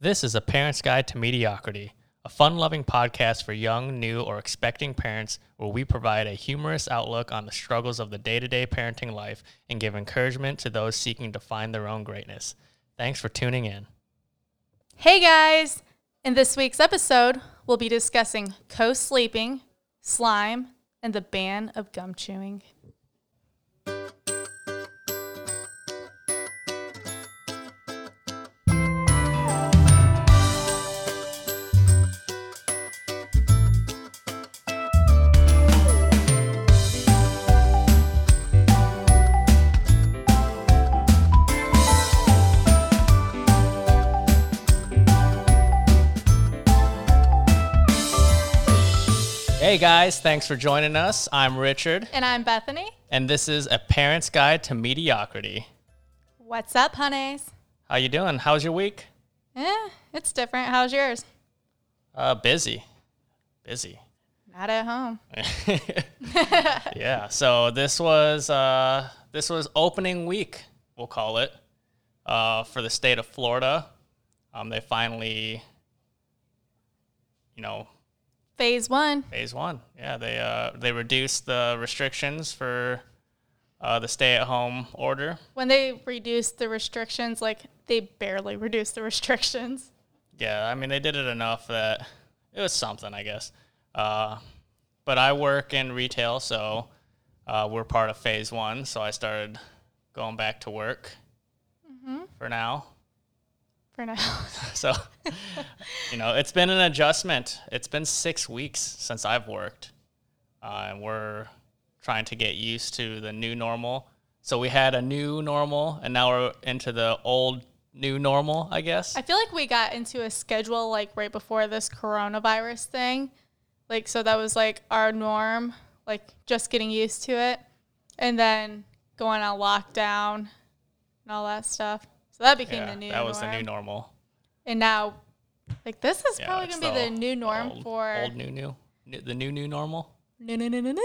This is a parent's guide to mediocrity, a fun-loving podcast for young, new, or expecting parents where we provide a humorous outlook on the struggles of the day-to-day parenting life and give encouragement to those seeking to find their own greatness. Thanks for tuning in. Hey guys! In this week's episode, we'll be discussing co sleeping, slime, and the ban of gum chewing. Hey guys, thanks for joining us. I'm Richard, And I'm Bethany. and this is a parent's guide to mediocrity. What's up, honeys? How you doing? How's your week? Eh, it's different. How's yours? Uh, busy. Busy. Not at home. yeah. So this was uh, this was opening week, we'll call it, uh, for the state of Florida. Um, they finally, you know, Phase one. phase one. Yeah, they uh, they reduced the restrictions for uh, the stay-at-home order. When they reduced the restrictions, like they barely reduced the restrictions. Yeah, I mean they did it enough that it was something, I guess. Uh, but I work in retail, so uh, we're part of phase one. So I started going back to work for now. For now. So, you know, it's been an adjustment. It's been six weeks since I've worked, uh, and we're trying to get used to the new normal. So we had a new normal, and now we're into the old new normal, I guess. I feel like we got into a schedule like right before this coronavirus thing. Like, so that was like our norm, like just getting used to it. And then going on lockdown and all that stuff. So that became yeah, the new that was the new normal. And now, like, this is Yeah, probably going to be the new norm old, for. old new new, New- the new new normal. No, no, no, no, no.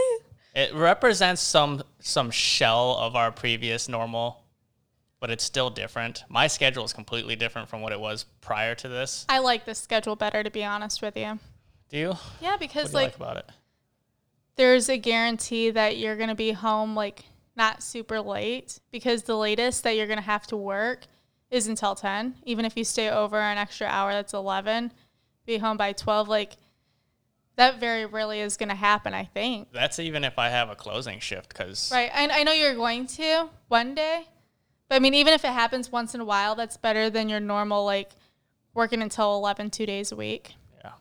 It represents some some shell of our previous normal, but it's still different. My schedule is completely different from what it was prior to this. I like this schedule better, to be honest with you. Do you? Yeah, because, like like, about it? there's a guarantee that you're going to be home like not super late because the latest that you're going to have to work is until 10 even if you stay over an extra hour that's 11 be home by 12 like that very rarely is going to happen i think. That's even if I have a closing shift, because right I, I know you're going to one day but i mean even if it happens once in a while that's better than your normal like working until 11 two days a week. Yeah.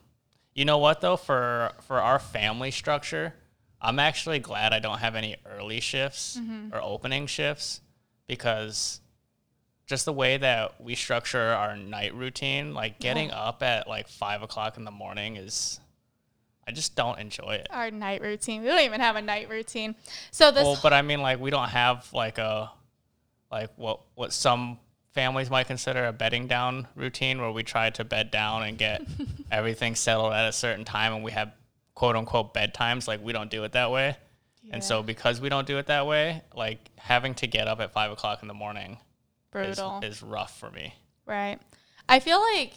You know what though? For for our family structure, I'm actually glad I don't have any early shifts mm-hmm. or opening shifts because just the way that we structure our night routine, like getting up at like five o'clock in the morning is, I just don't enjoy it. our night routine. We don't even have a night routine. So this Well, but I mean, like we don't have like a like what what some families might consider a bedding down routine, where we try to bed down and get everything settled at a certain time, and we have quote unquote bedtimes. Like we don't do it that way, and so because we don't do it that way, like having to get up at five o'clock in the morning brutal is rough for me. Right. I feel like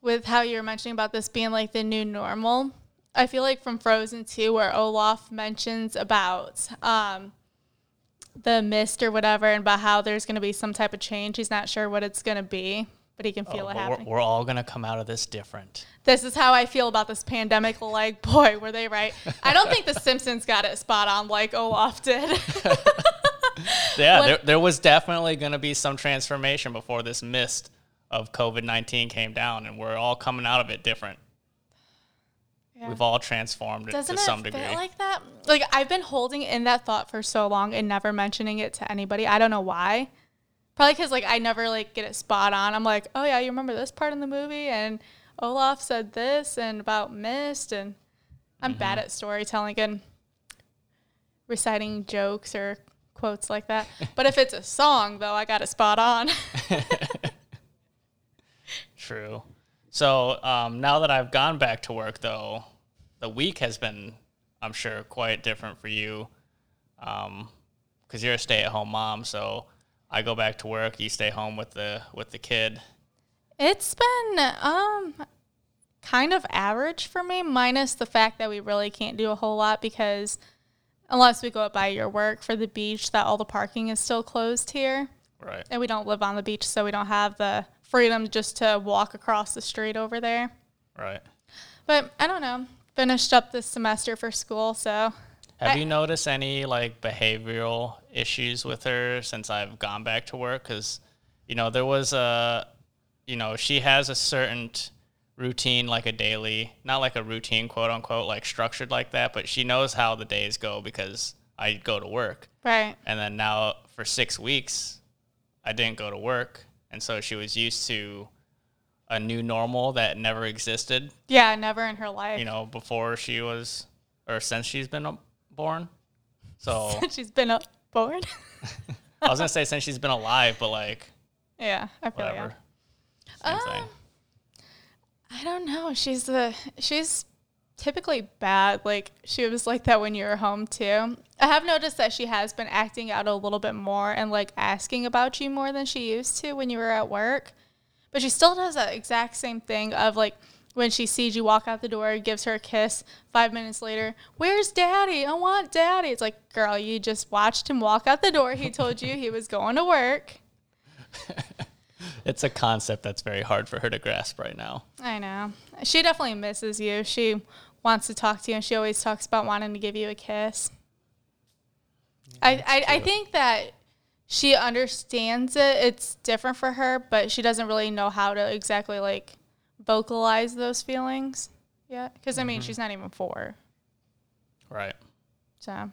with how you're mentioning about this being like the new normal, I feel like from Frozen 2 where Olaf mentions about um the mist or whatever and about how there's going to be some type of change. He's not sure what it's going to be, but he can feel Oh, it but we're, we're all gonna come out of this different. This is how I feel about this pandemic. Like, boy, were they right. I don't think The Simpsons got it spot on like Olaf did. Yeah, there, there was definitely going to be some transformation before this mist of COVID 19 came down, and we're all coming out of it different. Yeah. We've all transformed Doesn't to some it degree. feel like that? Like I've been holding in that thought for so long and never mentioning it to anybody. I don't know why. Probably because like I never like get it spot on. I'm like, oh yeah, you remember this part in the movie, and Olaf said this and about mist, and I'm Mm-hmm. bad at storytelling and reciting jokes or quotes like that. but if it's a song though, I got it spot on. True. So um, now that I've gone back to work, though, the week has been, I'm sure, quite different for you, because you're a stay-at-home mom. So I go back to work, you stay home with the with the kid. It's been um kind of average for me, minus the fact that we really can't do a whole lot because unless we go up by your work for the beach, that all the parking is still closed here. Right. And we don't live on the beach, so we don't have the freedom just to walk across the street over there. Right. But I don't know. Finished up this semester for school, so Have I- you noticed any like behavioral issues with her since I've gone back to work? Because, you know, there was a, you know, she has a certain routine, like a daily, not like a routine, quote unquote, like structured like that, but she knows how the days go because I go to work. right. And then now for six weeks, I didn't go to work. And so she was used to a new normal that never existed, Yeah, never in her life. you know, before she was, or since she's been uh, born. So She's been up born. I was gonna say since she's been alive, but like yeah, I feel whatever. yeah. Same thing. I don't know. She's the she's typically bad. Like she was like that when you were home too. I have noticed that she has been acting out a little bit more and like asking about you more than she used to when you were at work. But she still does that exact same thing of like when she sees you walk out the door, gives her a kiss. Five minutes later, where's daddy? I want daddy. It's like, girl, you just watched him walk out the door. He told you he was going to work. It's a concept that's very hard for her to grasp right now. I know. She definitely misses you. She wants to talk to you, and she always talks about wanting to give you a kiss. I, I, I think that she understands it. It's different for her, but she doesn't really know how to exactly like vocalize those feelings yet. Because I mean, mm-hmm. she's not even four, Right. so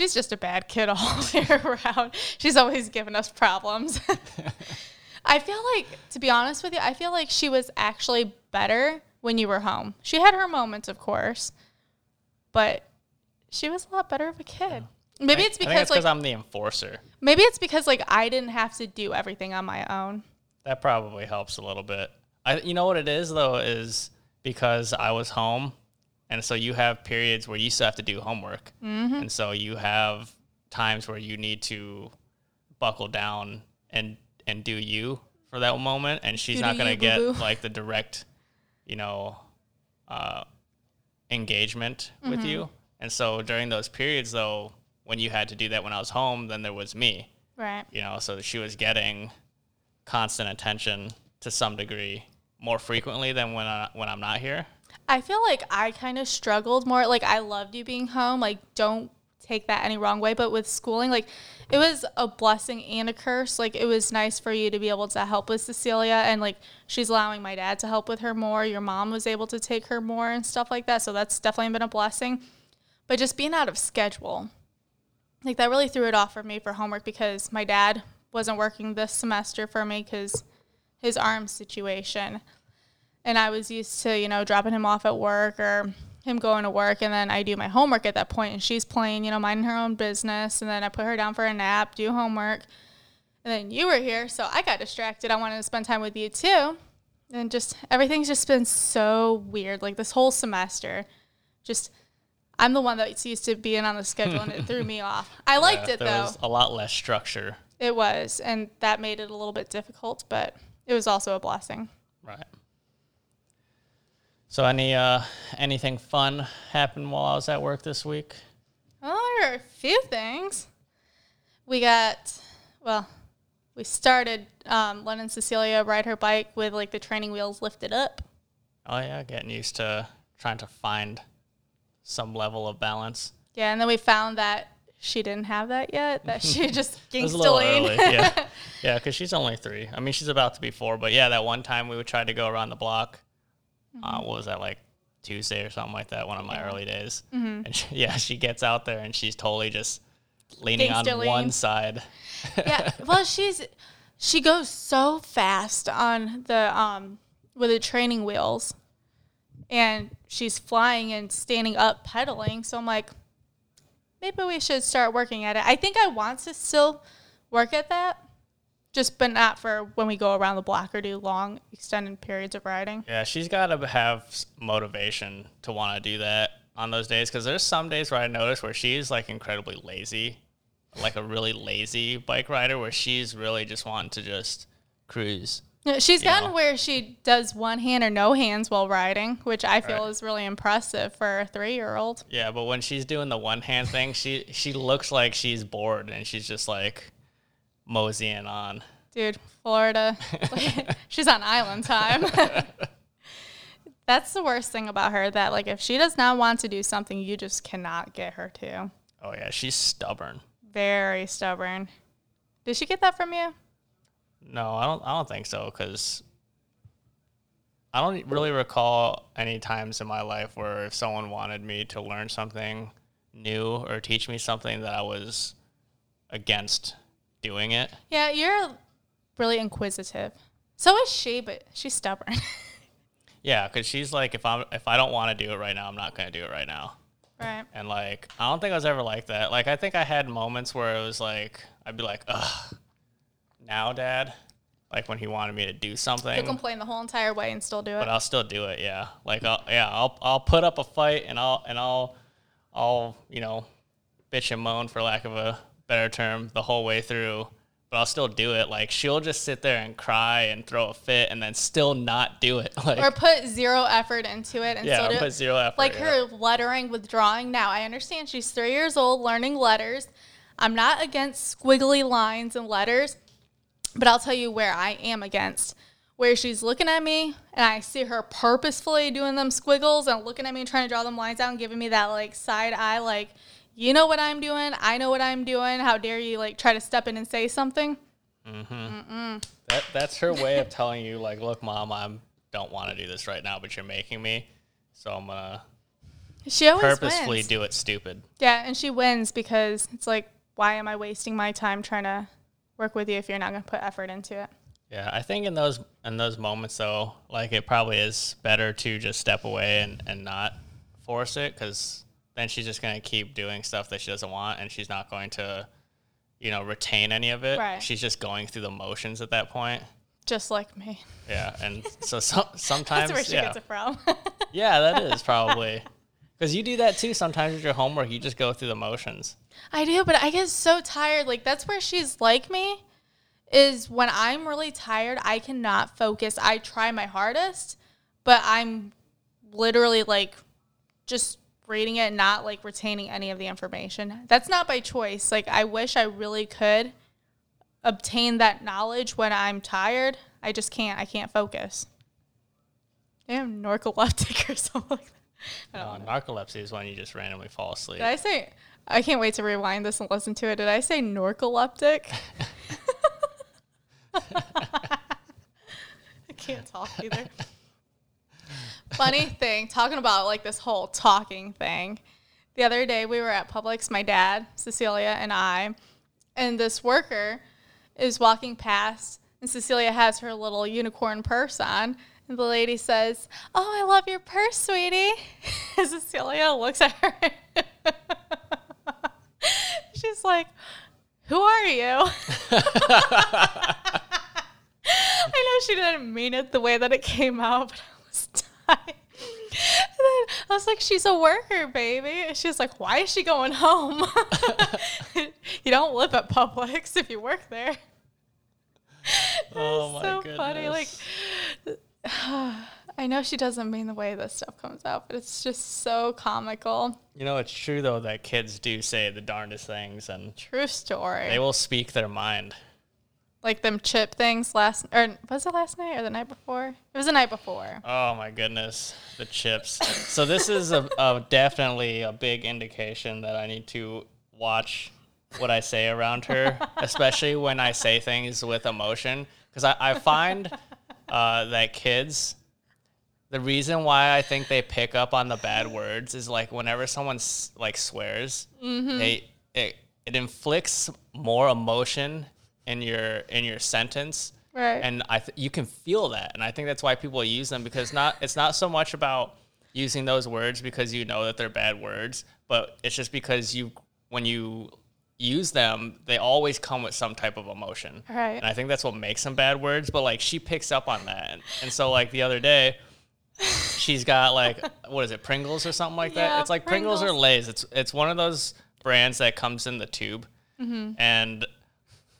she's just a bad kid all way around. She's always giving us problems. I feel like, to be honest with you, I feel like she was actually better when you were home. She had her moments, of course, but she was a lot better of a kid. Maybe I- it's because like I'm the enforcer. maybe it's because like I didn't have to do everything on my own. That probably helps a little bit. I, you know what it is though is because I was home, and so you have periods where you still have to do homework, Mm-hmm. and so you have times where you need to buckle down and and do you for that moment, and she's Do not gonna get boo-boo. like the direct, you know, uh, engagement Mm-hmm. with you, and so during those periods though, when you had to do that when I was home, then there was me Right. you know so she was getting constant attention to some degree more frequently than when I, when I'm not here I feel like I kind of struggled more. Like I loved you being home. Like don't take that any wrong way, but with schooling, like it was a blessing and a curse. Like it was nice for you to be able to help with Cecilia and like she's allowing my dad to help with her more. Your mom was able to take her more and stuff like that. So that's definitely been a blessing. But just being out of schedule. Like that really threw it off for me for homework because my dad wasn't working this semester for me cuz his arm situation and I was used to, you know, dropping him off at work or him going to work and then I do my homework at that point and she's playing, you know, minding her own business and then I put her down for a nap, do homework. And then you were here, so I got distracted. I wanted to spend time with you too. And just everything's just been so weird. Like this whole semester. Just I'm the one that's used to being on the schedule and it threw me off. I liked Yeah, it though. was a lot less structure It was, and that made it a little bit difficult, but it was also a blessing. right so any uh anything fun happened while I was at work this week Well, there are a few things. We got, well, we started um, letting Cecilia ride her bike with like the training wheels lifted up. oh yeah getting used to trying to find some level of balance Yeah, and then we found that she didn't have that yet. That she just a little early yeah yeah because she's only three I mean she's about to be four but yeah that one time we would try to go around the block uh, what was that like Tuesday or something like that one of my early days and she, yeah she gets out there and she's totally just leaning on one side yeah. Well, she's she goes so fast on the um with the training wheels, and she's flying and standing up pedaling. So I'm like, maybe we should start working at it. I think I want to still work at that, just but not for when we go around the block or do long extended periods of riding. Yeah, she's got to have motivation to want to do that on those days because there's some days where I notice where she's like incredibly lazy, like a really lazy bike rider where she's really just wanting to just cruise She's gotten know? where she does one hand or no hands while riding, which I feel Right. is really impressive for a three year old. Yeah, but when she's doing the one hand thing, she she looks like she's bored and she's just like moseying on. Dude, Florida. She's on island time. That's the worst thing about her that like if she does not want to do something, you just cannot get her to. Oh yeah, she's stubborn. Very stubborn. Did she get that from you? No, I don't. I don't think so because I don't really recall any times in my life where if someone wanted me to learn something new or teach me something that I was against doing it. Yeah, you're really inquisitive. So is she, but she's stubborn. Yeah, because she's like, if I'm if I don't want to do it right now, I'm not gonna do it right now. right. And like, I don't think I was ever like that. Like, I think I had moments where it was like, I'd be like, ugh, now, Dad. Like when he wanted me to do something. You'll complain the whole entire way and still do it. but I'll still do it. Yeah, like I'll yeah I'll I'll put up a fight and I'll and I'll I'll you know bitch and moan for lack of a better term the whole way through. But I'll still do it. Like she'll just sit there and cry and throw a fit and then still not do it. Like or put zero effort into it and yeah, still do put zero effort. like yeah. her lettering with drawing now. I understand she's three years old learning letters. I'm not against squiggly lines and letters, but I'll tell you where I am against. Where she's looking at me and I see her purposefully doing them squiggles and looking at me and trying to draw them lines out and giving me that like side eye, like, you know what I'm doing, I know what I'm doing. How dare you like try to step in and say something? Mm-hmm. That that's her way of telling you, like, look, mom, I don't want to do this right now, but you're making me, so I'm gonna She always purposefully wins. do it stupid. Yeah, and she wins because it's like, why am I wasting my time trying to work with you if you're not going to put effort into it? Yeah, I think in those in those moments though, like it probably is better to just step away and, and not force it because then she's just gonna keep doing stuff that she doesn't want and she's not going to, you know, retain any of it. Right. She's just going through the motions at that point. Just like me. Yeah, and so, so sometimes That's where she yeah, gets it from. yeah, that is probably because you do that too. Sometimes with your homework, you just go through the motions. I do, but I get so tired. Like that's where she's like me. Is when I'm really tired, I cannot focus. I try my hardest, but I'm literally like just reading it, not like retaining any of the information. That's not by choice. Like I wish I really could obtain that knowledge when I'm tired. I just can't. I can't focus. I am narcoleptic or something like that. I don't Uh, narcolepsy is when you just randomly fall asleep. Did I say? I can't wait to rewind this and listen to it. Did I say narcoleptic? I can't talk either. Funny thing, talking about like this whole talking thing. The other day we were at Publix, my dad, Cecilia, and I, and this worker is walking past, and Cecilia has her little unicorn purse on. And the lady says, Oh, I love your purse, sweetie. And Cecilia looks at her. She's like, Who are you? I know she didn't mean it the way that it came out, but I was dying. I was like, she's a worker, baby. She was like, why is she going home? you don't live at Publix if you work there. oh my so goodness. funny. Like, I know she doesn't mean the way this stuff comes out, but it's just so comical. You know, it's true though that kids do say the darndest things, and True story. they will speak their mind. Like them chip things last, or was it last night or the night before? It was the night before. Oh my goodness, the chips. so this is a, a definitely a big indication that I need to watch what I say around her, especially when I say things with emotion, because I, I find uh, that kids. The reason why I think they pick up on the bad words is like whenever someone s- like swears, they it, it inflicts more emotion in your in your sentence Right. and I th- you can feel that, and I think that's why people use them because not it's not so much about using those words because you know that they're bad words, but it's just because you when you use them, they always come with some type of emotion, Right. And I think that's what makes them bad words. But like she picks up on that, and, and so like the other day. She's got like what is it, Pringles or something like that? Yeah, It's like Pringles. or Pringles. Lay's. It's it's one of those brands that comes in the tube, Mm-hmm. and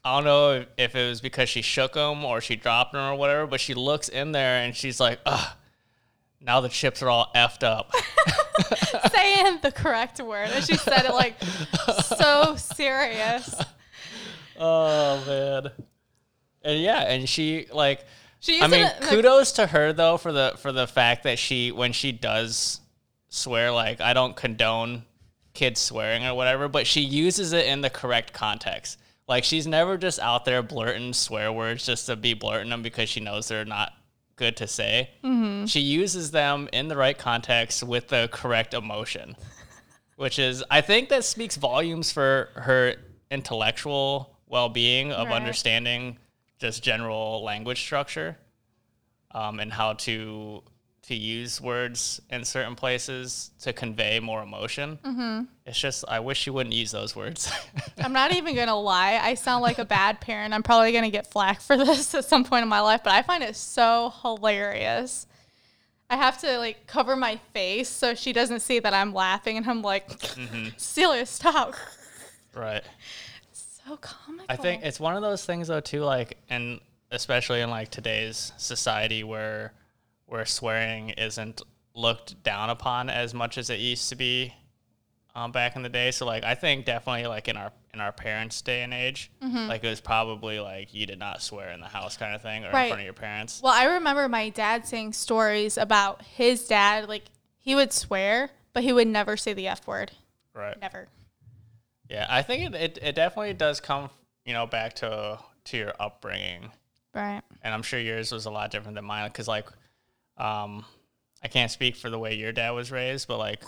I don't know if, if it was because she shook him or she dropped him or whatever, but she looks in there and she's like, ugh, now the chips are all effed up. saying the correct word. And she said it like so serious. oh man. And yeah, and she like She I mean, it in the- kudos to her though for the for the fact that she when she does swear, like I don't condone kids swearing or whatever, but she uses it in the correct context. Like she's never just out there blurting swear words just to be blurting them because she knows they're not good to say. Mm-hmm. She uses them in the right context with the correct emotion, which is I think that speaks volumes for her intellectual well-being of Right. understanding just general language structure um, and how to to use words in certain places to convey more emotion. Mm-hmm. It's just I wish she wouldn't use those words. I'm not even gonna lie. I sound like a bad parent. I'm probably gonna get flack for this at some point in my life, but I find it so hilarious. I have to like cover my face so she doesn't see that I'm laughing, and I'm like, Mm-hmm. Celia, stop. right. So comical. I think it's one of those things though too, like and especially in like today's society where where swearing isn't looked down upon as much as it used to be um, back in the day. So like I think definitely like in our in our parents' day and age, like it was probably like you did not swear in the house kind of thing or in front of your parents. Well, I remember my dad saying stories about his dad. Like he would swear, but he would never say the f word. Right. Never. Yeah, I think it, it, it definitely does come, you know, back to to your upbringing, Right. and I'm sure yours was a lot different than mine. Because like, um, I can't speak for the way your dad was raised, but like,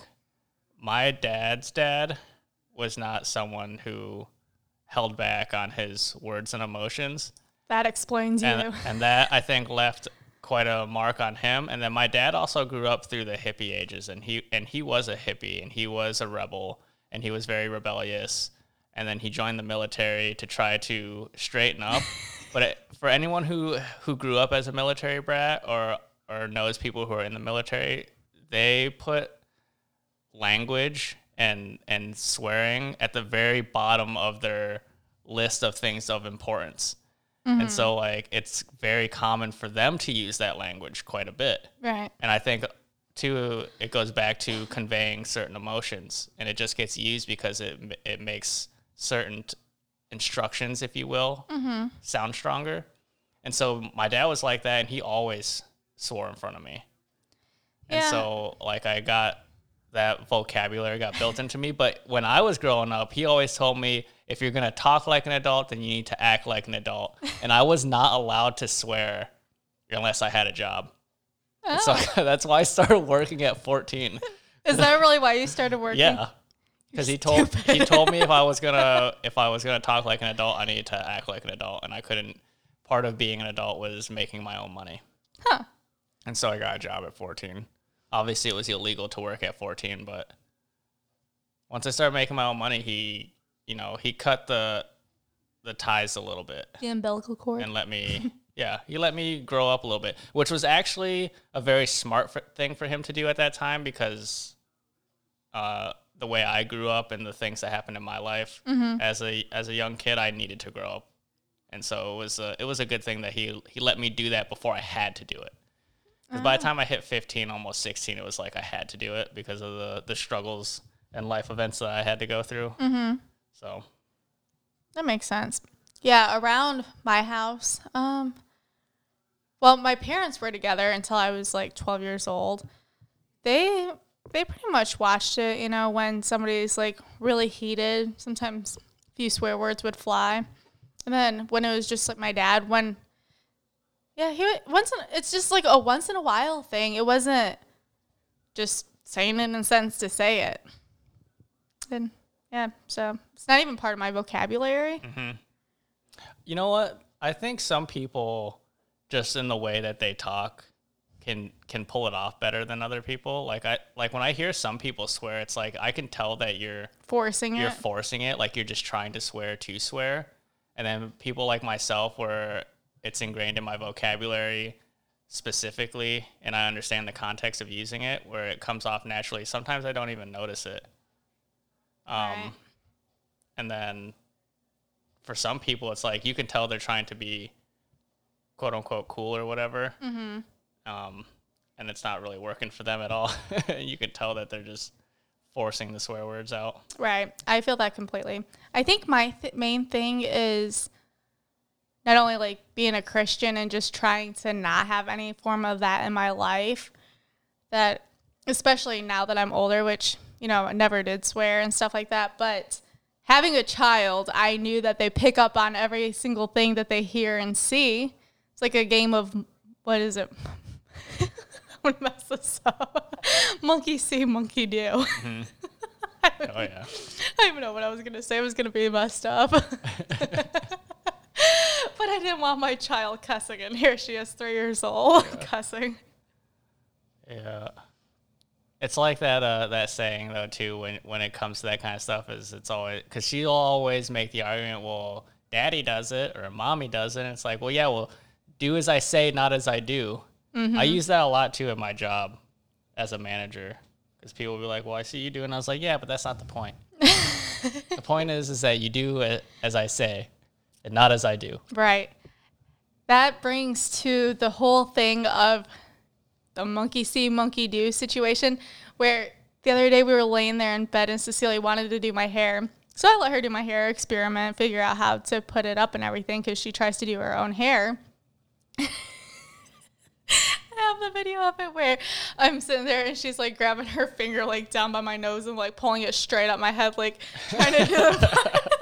my dad's dad was not someone who held back on his words and emotions, That explains you. and and that I think left quite a mark on him. And then my dad also grew up through the hippie ages, and he and he was a hippie, and he was a rebel, and he was very rebellious. And then he joined the military to try to straighten up. but it, for anyone who who grew up as a military brat or or knows people who are in the military, they put language and and swearing at the very bottom of their list of things of importance. And mm-hmm. so like it's very common for them to use that language quite a bit. right. And I think too it goes back to conveying certain emotions and it just gets used because it it makes certain t- instructions if you will mm-hmm. sound stronger. And so my dad was like that and he always swore in front of me. And Yeah. so like I got that vocabulary got built into me, but when I was growing up, he always told me if you're going to talk like an adult, then you need to act like an adult. and I was not allowed to swear unless I had a job. And So oh. that's why I started working at 14. Is that really why you started working? Yeah. Cuz he told he told me if I was to if I was going to talk like an adult, I needed to act like an adult and I couldn't part of being an adult was making my own money. Huh. And so I got a job at 14. Obviously, it was illegal to work at 14, but once I started making my own money, he, you know, he cut the the ties a little bit The umbilical cord. and let me, yeah, he let me grow up a little bit, which was actually a very smart f- thing for him to do at that time because uh, the way I grew up and the things that happened in my life as a as a young kid, I needed to grow up, and so it was a, it was a good thing that he he let me do that before I had to do it. 'Cause by the time I hit 15, almost 16, it was like I had to do it because of the the struggles and life events that I had to go through. Mm-hmm. So That makes sense. Yeah, around my house, um, well, my parents were together until I was like 12 years old. They they pretty much watched it, you know, when somebody's like really heated, sometimes a few swear words would fly. And then when it was just like my dad, when yeah, he once in, it's just like a once in a while thing. It wasn't just saying it in a sense to say it. And yeah, so it's not even part of my vocabulary. Mm-hmm. You know what? I think some people just in the way that they talk can can pull it off better than other people. Like I like when I hear some people swear, it's like I can tell that you're Forcing it. you're it. forcing it, like you're just trying to swear to swear. And then people like myself where it's ingrained in my vocabulary specifically and I understand the context of using it where it comes off naturally. Sometimes I don't even notice it. Um Right. and then for some people, it's like you can tell they're trying to be quote unquote cool or whatever. Mm-hmm. Um, and it's not really working for them at all. you can tell that they're just forcing the swear words out. Right. I feel that completely. I think my th- main thing is not only like being a Christian and just trying to not have any form of that in my life, that especially now that I'm older, which, you know, I never did swear and stuff like that, but having a child, I knew that they pick up on every single thing that they hear and see. It's like a game of what is it? I'm gonna mess this up. monkey see, monkey do. Mm-hmm. I Oh yeah. I don't even know what I was gonna say. It was gonna be messed up. but I didn't want my child cussing, and here. She is, three years old, cussing. Yeah. It's like that uh, that saying though too when when it comes to that kind of stuff is it's always because she'll always make the argument well daddy does it or mommy does it. And it's like well yeah well do as I say not as I do. I use that a lot too in my job as a manager because people will be like well I see you doing I was like yeah but that's not the point. The point is is that you do it as I say and not as I do Right. That brings to the whole thing of the monkey see, monkey do situation where the other day we were laying there in bed and Cecilia wanted to do my hair. So I let her do my hair, experiment, figure out how to put it up and everything because she tries to do her own hair. I have the video of it where I'm sitting there and she's like grabbing her finger like down by my nose and like pulling it straight up my head, like trying to do the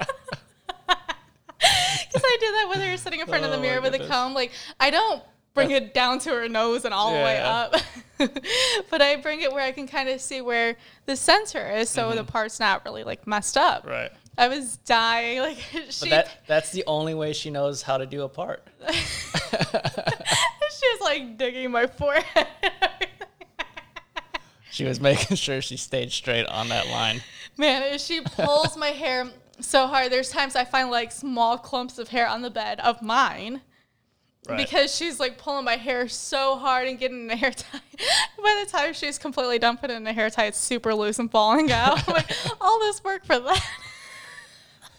Because I did that when with her sitting in front of the Oh, mirror with a comb. Like I don't bring it down to her nose and all the way up, but I bring it where I can kind of see where the center is, so the part's not really like messed up. Mm-hmm. right I was dying. Like but she, that that's the only way she knows how to do a part she was like digging my forehead. She was making sure she stayed straight on that line. Man, if she pulls my hair so hard, there's times I find like small clumps of hair on the bed of mine. Right. because she's like pulling my hair so hard and getting the hair tie. By the time she's completely done putting in the hair tie, it's super loose and falling out. Like, all this work for that.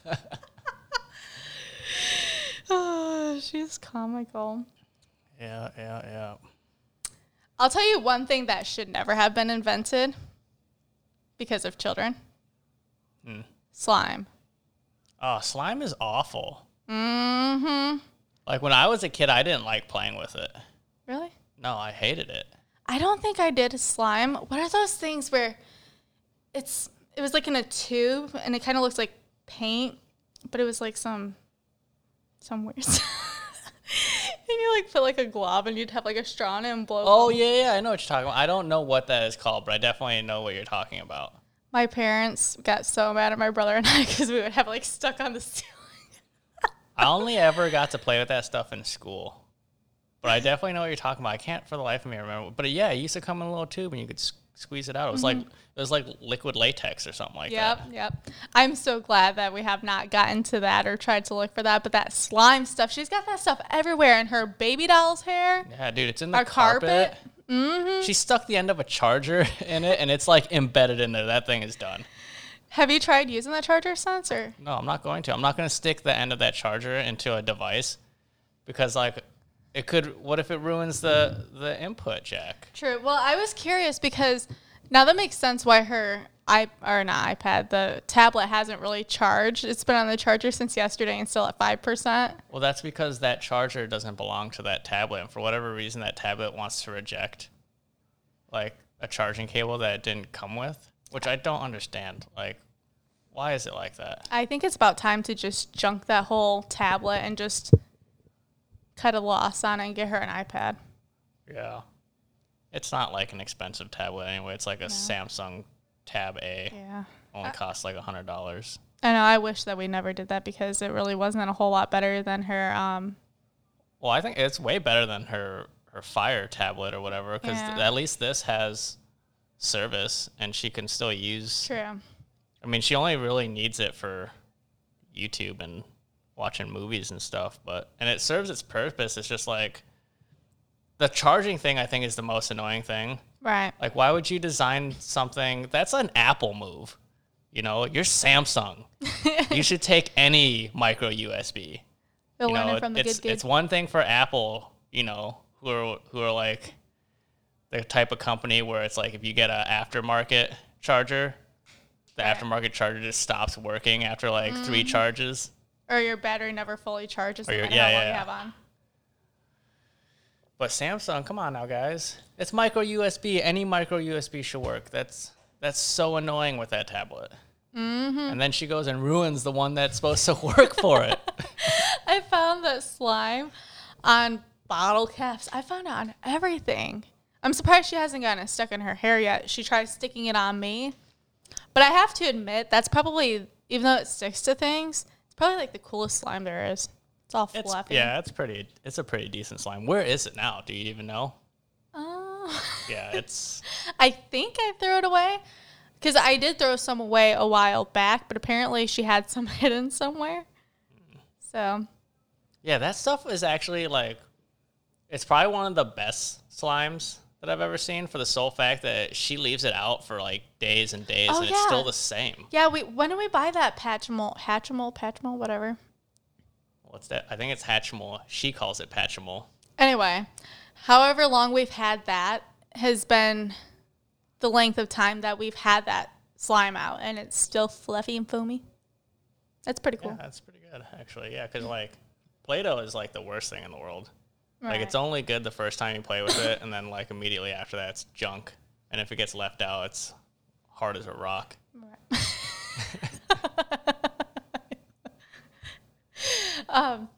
oh, she's comical. yeah, yeah, yeah. I'll tell you one thing that should never have been invented because of children Hmm. slime. Oh, slime is awful. Mm hmm. Like when I was a kid, I didn't like playing with it. Really? No, I hated it. I don't think I did slime. What are those things where it's it was like in a tube and it kind of looks like paint, but it was like some some weird. and you like put like a glob and you'd have like a straw in it and blow. Oh yeah, yeah, I know what you're talking about. I don't know what that is called, but I definitely know what you're talking about. My parents got so mad at my brother and I because we would have like stuck on the ceiling. I only ever got to play with that stuff in school, but I definitely know what you're talking about. I can't for the life of me remember. But yeah, it used to come in a little tube and you could s- squeeze it out. It was like mm-hmm. it was like liquid latex or something like Yep, that. yep. Yep. I'm so glad that we have not gotten to that or tried to look for that. But that slime stuff, she's got that stuff everywhere in her baby doll's hair. Yeah, dude, it's in the carpet. carpet? Mm-hmm. She stuck the end of a charger in it, and it's like embedded in there. That thing is done. Have you tried using that charger since or? No, I'm not going to. I'm not going to stick the end of that charger into a device because, like, it could. What if it ruins the the input jack? True. Well, I was curious because now that makes sense why her i or not iPad, the tablet hasn't really charged. It's been on the charger since yesterday and still at five percent. Well, that's because that charger doesn't belong to that tablet, and for whatever reason, that tablet wants to reject like a charging cable that it didn't come with, which I don't understand. Like, why is it like that? I think it's about time to just junk that whole tablet and just cut a loss on it and get her an iPad. Yeah, it's not like an expensive tablet anyway. It's like a Samsung Tab A. Yeah. Only costs like a hundred dollars. I know. I wish that we never did that because it really wasn't a whole lot better than her. Um, Well, I think it's way better than her her Fire tablet or whatever because Yeah. at least this has service and she can still use. true. I mean, she only really needs it for YouTube and watching movies and stuff, but and it serves its purpose. It's just like the charging thing. I think is the most annoying thing. Right. Like, why would you design something that's an Apple move? You know, you're Samsung. you should take any micro USB. You know, the it's it's one thing for Apple, you know, who are who are like the type of company where it's like if you get an aftermarket charger, the Right. aftermarket charger just stops working after like Mm-hmm. three charges. or your battery never fully charges no your- yeah, yeah, yeah. But Samsung, come on now, guys. It's micro USB. Any micro USB should work. That's that's so annoying with that tablet. Mm-hmm. And then she goes and ruins the one that's supposed to work for it. I found that slime on bottle caps. I found it on everything. I'm surprised she hasn't gotten it stuck in her hair yet. She tried sticking it on me. But I have to admit, that's probably, even though it sticks to things, it's probably like the coolest slime there is. It's all It's, fluffy. yeah, it's pretty. It's a pretty decent slime. Where is it now? Do you even know? Oh. Yeah, it's I think I threw it away because I did throw some away a while back, but apparently she had some hidden somewhere. So, yeah. That stuff is actually like, it's probably one of the best slimes that I've ever seen. For the sole fact that she leaves it out for like days and days, Oh, and it's still the same. yeah, we when did we buy that Patchimal, Hatchimal, Patchimal, whatever? What's that? I think it's Hatchimal. She calls it Patchimal. Anyway, however long we've had that has been the length of time that we've had that slime out, and it's still fluffy and foamy. That's pretty cool. Yeah, that's pretty good actually. Yeah, because like Play-Doh is like the worst thing in the world. Like it's only good the first time you play with it, and then like immediately after that, it's junk. And if it gets left out, it's hard as a rock. Um,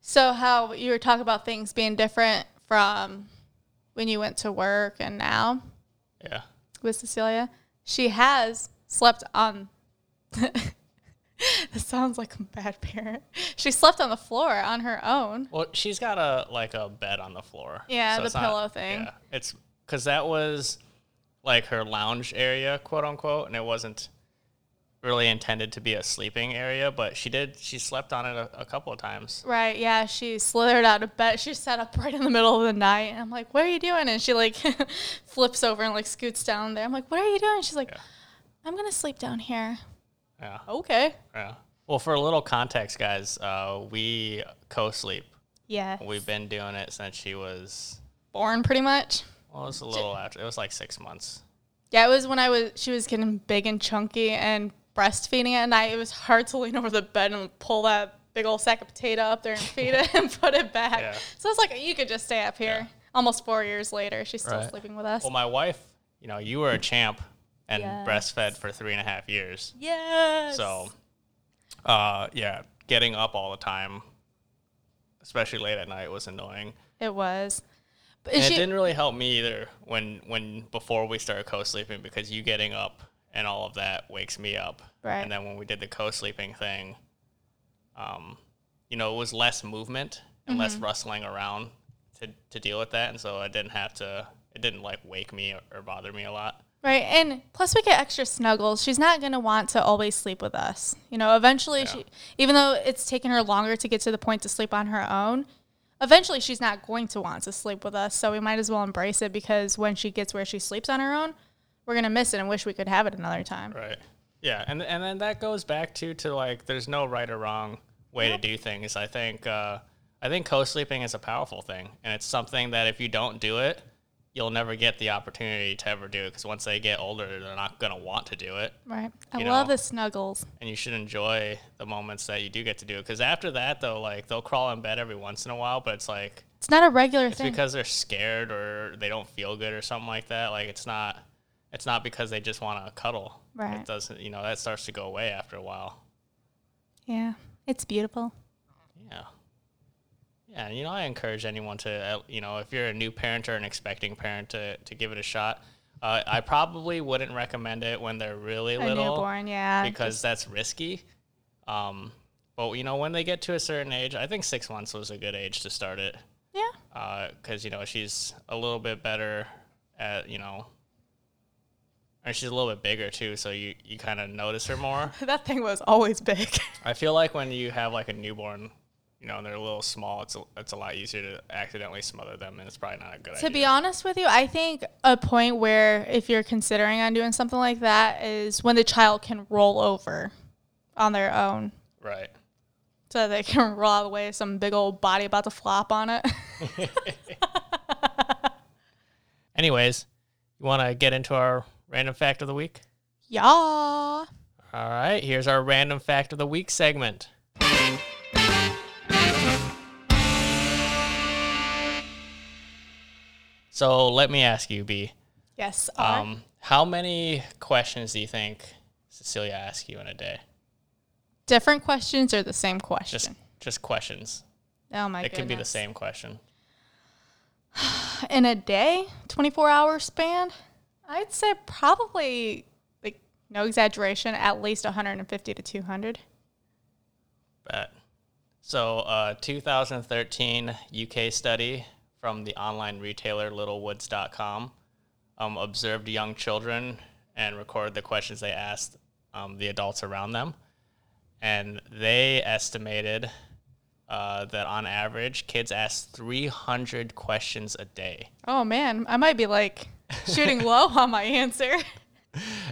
so how you were talking about things being different from when you went to work and now Yeah. with Cecilia, she has slept on. this sounds like a bad parent. She slept on the floor on her own. Well, she's got a like a bed on the floor. Yeah, the it's not- pillow thing. Yeah, it's because that was like her lounge area, quote unquote, and it wasn't really intended to be a sleeping area. But she did. She slept on it a, a couple of times. Right, yeah, she slithered out of bed. She sat up right in the middle of the night. And I'm like, what are you doing? And she like flips over and like scoots down there. I'm like, what are you doing? She's like, Yeah. I'm going to sleep down here. Yeah. Okay. Yeah. Well, for a little context, guys, uh, we co-sleep. Yeah. We've been doing it since she was. Born pretty much. Well, it was a little after. It was like six months. Yeah, it was when I was she was getting big and chunky and breastfeeding at night. It was hard to lean over the bed and pull that big old sack of potato up there and feed it and put it back. Yeah. So it's like you could just stay up here. Yeah. Almost four years later, she's still Right. sleeping with us. Well, my wife, you know, you were a champ and Yes. breastfed for three and a half years. yes. So, uh, yeah, getting up all the time, especially late at night, was annoying. it was. But And is it didn't really help me either when when before we started co-sleeping because you getting up and all of that wakes me up. Right. And then when we did the co-sleeping thing, um, you know, it was less movement and less Mm-hmm. rustling around to to deal with that, and so I didn't have to. It didn't like wake me or, or bother me a lot. Right, and plus we get extra snuggles. She's not gonna want to always sleep with us. You know, eventually Yeah. she, even though it's taken her longer to get to the point to sleep on her own, eventually she's not going to want to sleep with us. So we might as well embrace it because when she gets where she sleeps on her own, we're gonna miss it and wish we could have it another time. Right. Yeah, and and then that goes back to to like there's no right or wrong way to do things. I think uh, I think co-sleeping is a powerful thing, and it's something that if you don't do it, you'll never get the opportunity to ever do it because once they get older, they're not gonna want to do it, Right. I You love know. the snuggles. and you should enjoy the moments that you do get to do it. Because after that, though, like they'll crawl in bed every once in a while, but it's like It's not a regular it's thing. because they're scared or they don't feel good or something like that. Like it's not. It's not because they just want to cuddle. Right. It doesn't. You know that starts to go away after a while. yeah, it's beautiful. Yeah. Yeah, and, you know, I encourage anyone to, uh, you know, if you're a new parent or an expecting parent, to, to give it a shot. Uh, I probably wouldn't recommend it when they're really A little newborn, yeah. because that's risky. Um, but you know, when they get to a certain age, I think six months was a good age to start it yeah. because you know she's a little bit better at you know, and she's a little bit bigger too, so you you kind of notice her more. That thing was always big. I feel like when you have like a newborn, you know, and they're a little small, it's a, it's a lot easier to accidentally smother them, and it's probably not a good To idea. To be honest with you, I think a point where if you're considering on doing something like that is when the child can roll over on their own. right. So they can roll out of the way some big old body about to flop on it. Anyways, you want to get into our random fact of the week? yeah. All right, here's our random fact of the week segment. So let me ask you, B. Yes. R. Um, how many questions do you think Cecilia asks you in a day? Different questions or the same question? Just just questions. oh my god. it goodness. can be the same question. In a day, 24 hour span, I'd say probably, like, no exaggeration, at least 150 to 200. Bet. So, a 2013 UK study from the online retailer littlewoods.com um, observed young children and recorded the questions they asked um, the adults around them. And they estimated uh, that on average, kids ask 300 questions a day. Oh man, I might be like shooting low on my answer.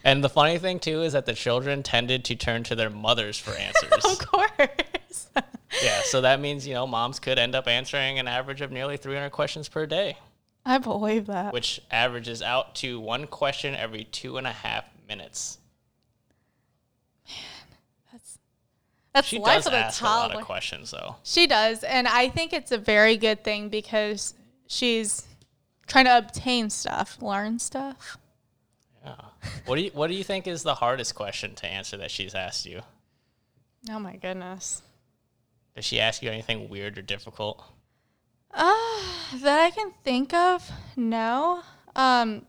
And the funny thing, too, is that the children tended to turn to their mothers for answers. of course. yeah, so that means, you know, moms could end up answering an average of nearly 300 questions per day. I believe that. which averages out to one question every two and a half minutes. Man, that's that's She life does of a ask a lot of questions, though. She does, and I think it's a very good thing because she's trying to obtain stuff, learn stuff. Yeah. What do you What do you think is the hardest question to answer that she's asked you? Oh my goodness. Does she ask you anything weird or difficult? Uh, that I can think of, no. Um,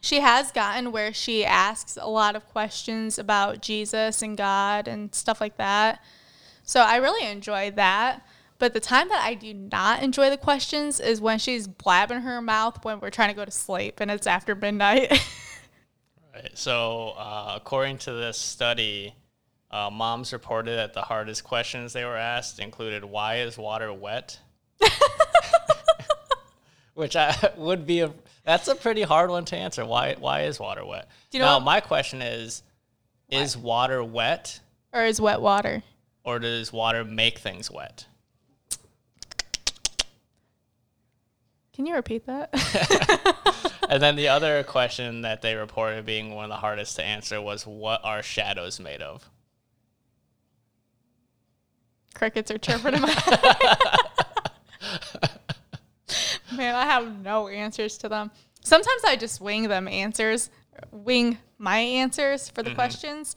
she has gotten where she asks a lot of questions about Jesus and God and stuff like that. So I really enjoy that. But the time that I do not enjoy the questions is when she's blabbing her mouth when we're trying to go to sleep and it's after midnight. Right. So, uh, according to this study, uh, moms reported that the hardest questions they were asked included "Why is water wet?" Which I would be a that's a pretty hard one to answer. Why Why is water wet? Do you know now, what- my question is: Is water wet, or is wet water? or does water make things wet? Can you repeat that? And then the other question that they reported being one of the hardest to answer was, "What are shadows made of?" Crickets are chirping in my head. Man, I have no answers to them. Sometimes I just wing them answers, wing my answers for the mm-hmm. questions.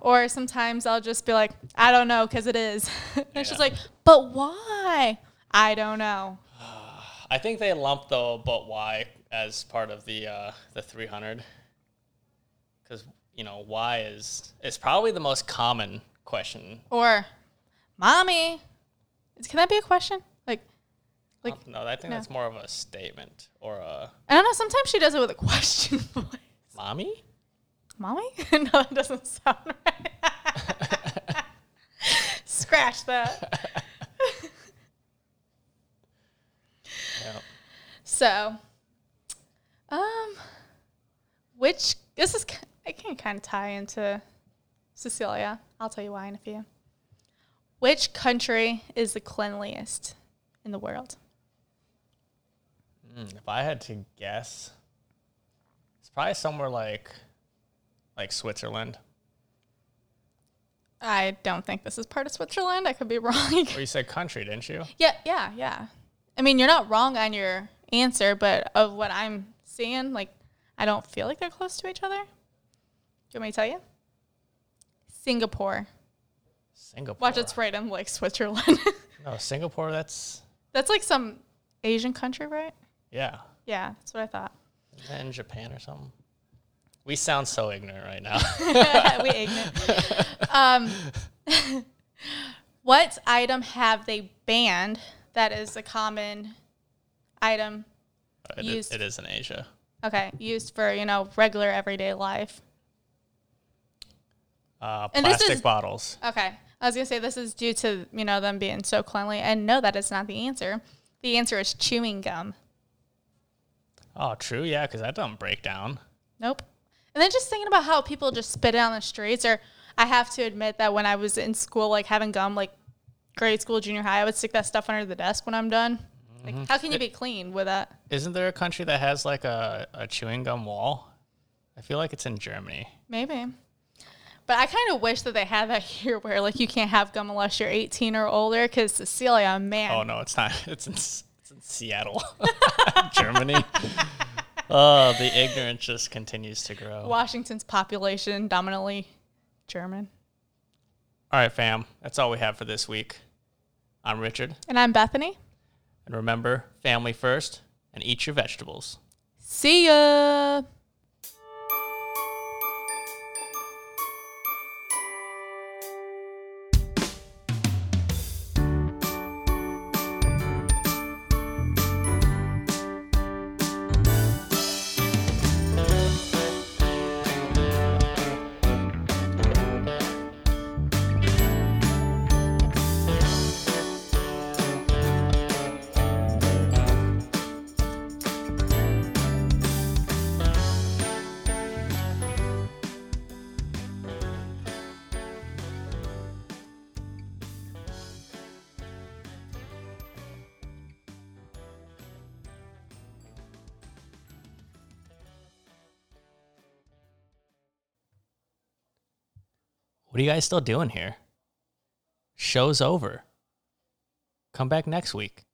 Or sometimes I'll just be like, I don't know, because it is. and it's just like, but why? I don't know. I think they lumped the "but why" as part of the uh, the 300 because you know why is is probably the most common question. Or, mommy. Can that be a question? Like, like Um, no, I think no. that's more of a statement or a I don't know. Sometimes she does it with a question voice. mommy. Mommy? no, that doesn't sound right. Scratch that. Yeah. So, um, which this is I can kind of tie into Cecilia. I'll tell you why in a few. Which country is the cleanliest in the world? Mm, if I had to guess, it's probably somewhere like like Switzerland. I don't think this is part of Switzerland. I could be wrong. Or you said country, didn't you? yeah, yeah, yeah. I mean, you're not wrong on your answer, but of what I'm seeing, like, I don't feel like they're close to each other. Do you want me to tell you? Singapore. Singapore. Watch, it's right in like Switzerland. No, Singapore. That's that's like some Asian country, right? yeah. Yeah, that's what I thought. Is that in Japan or something? We sound so ignorant right now. we ignorant. Um, what item have they banned that is a common item? It is, Used. it is in Asia. Okay, used for you know regular everyday life. Uh, And this plastic is- bottles. Okay, I was gonna say this is due to you know them being so cleanly, and no, that is not the answer. The answer is chewing gum. Oh, true. Yeah, because that doesn't break down. Nope. And then just thinking about how people just spit it on the streets, or I have to admit that when I was in school, like having gum, like grade school, junior high, I would stick that stuff under the desk when I'm done. Like, mm-hmm. how can you be clean with that? Isn't there a country that has like a, a chewing gum wall? I feel like it's in Germany. Maybe. But I kind of wish that they had that here where like you can't have gum unless you're 18 or older because Cecilia, man. Oh no, it's not. It's in it's in Seattle, Germany. Oh, the ignorance just continues to grow. Washington's population dominantly German. All right, fam. That's all we have for this week. I'm Richard, And I'm Bethany. And remember, family first, and eat your vegetables. See ya. What are you guys still doing here? Show's over. Come back next week.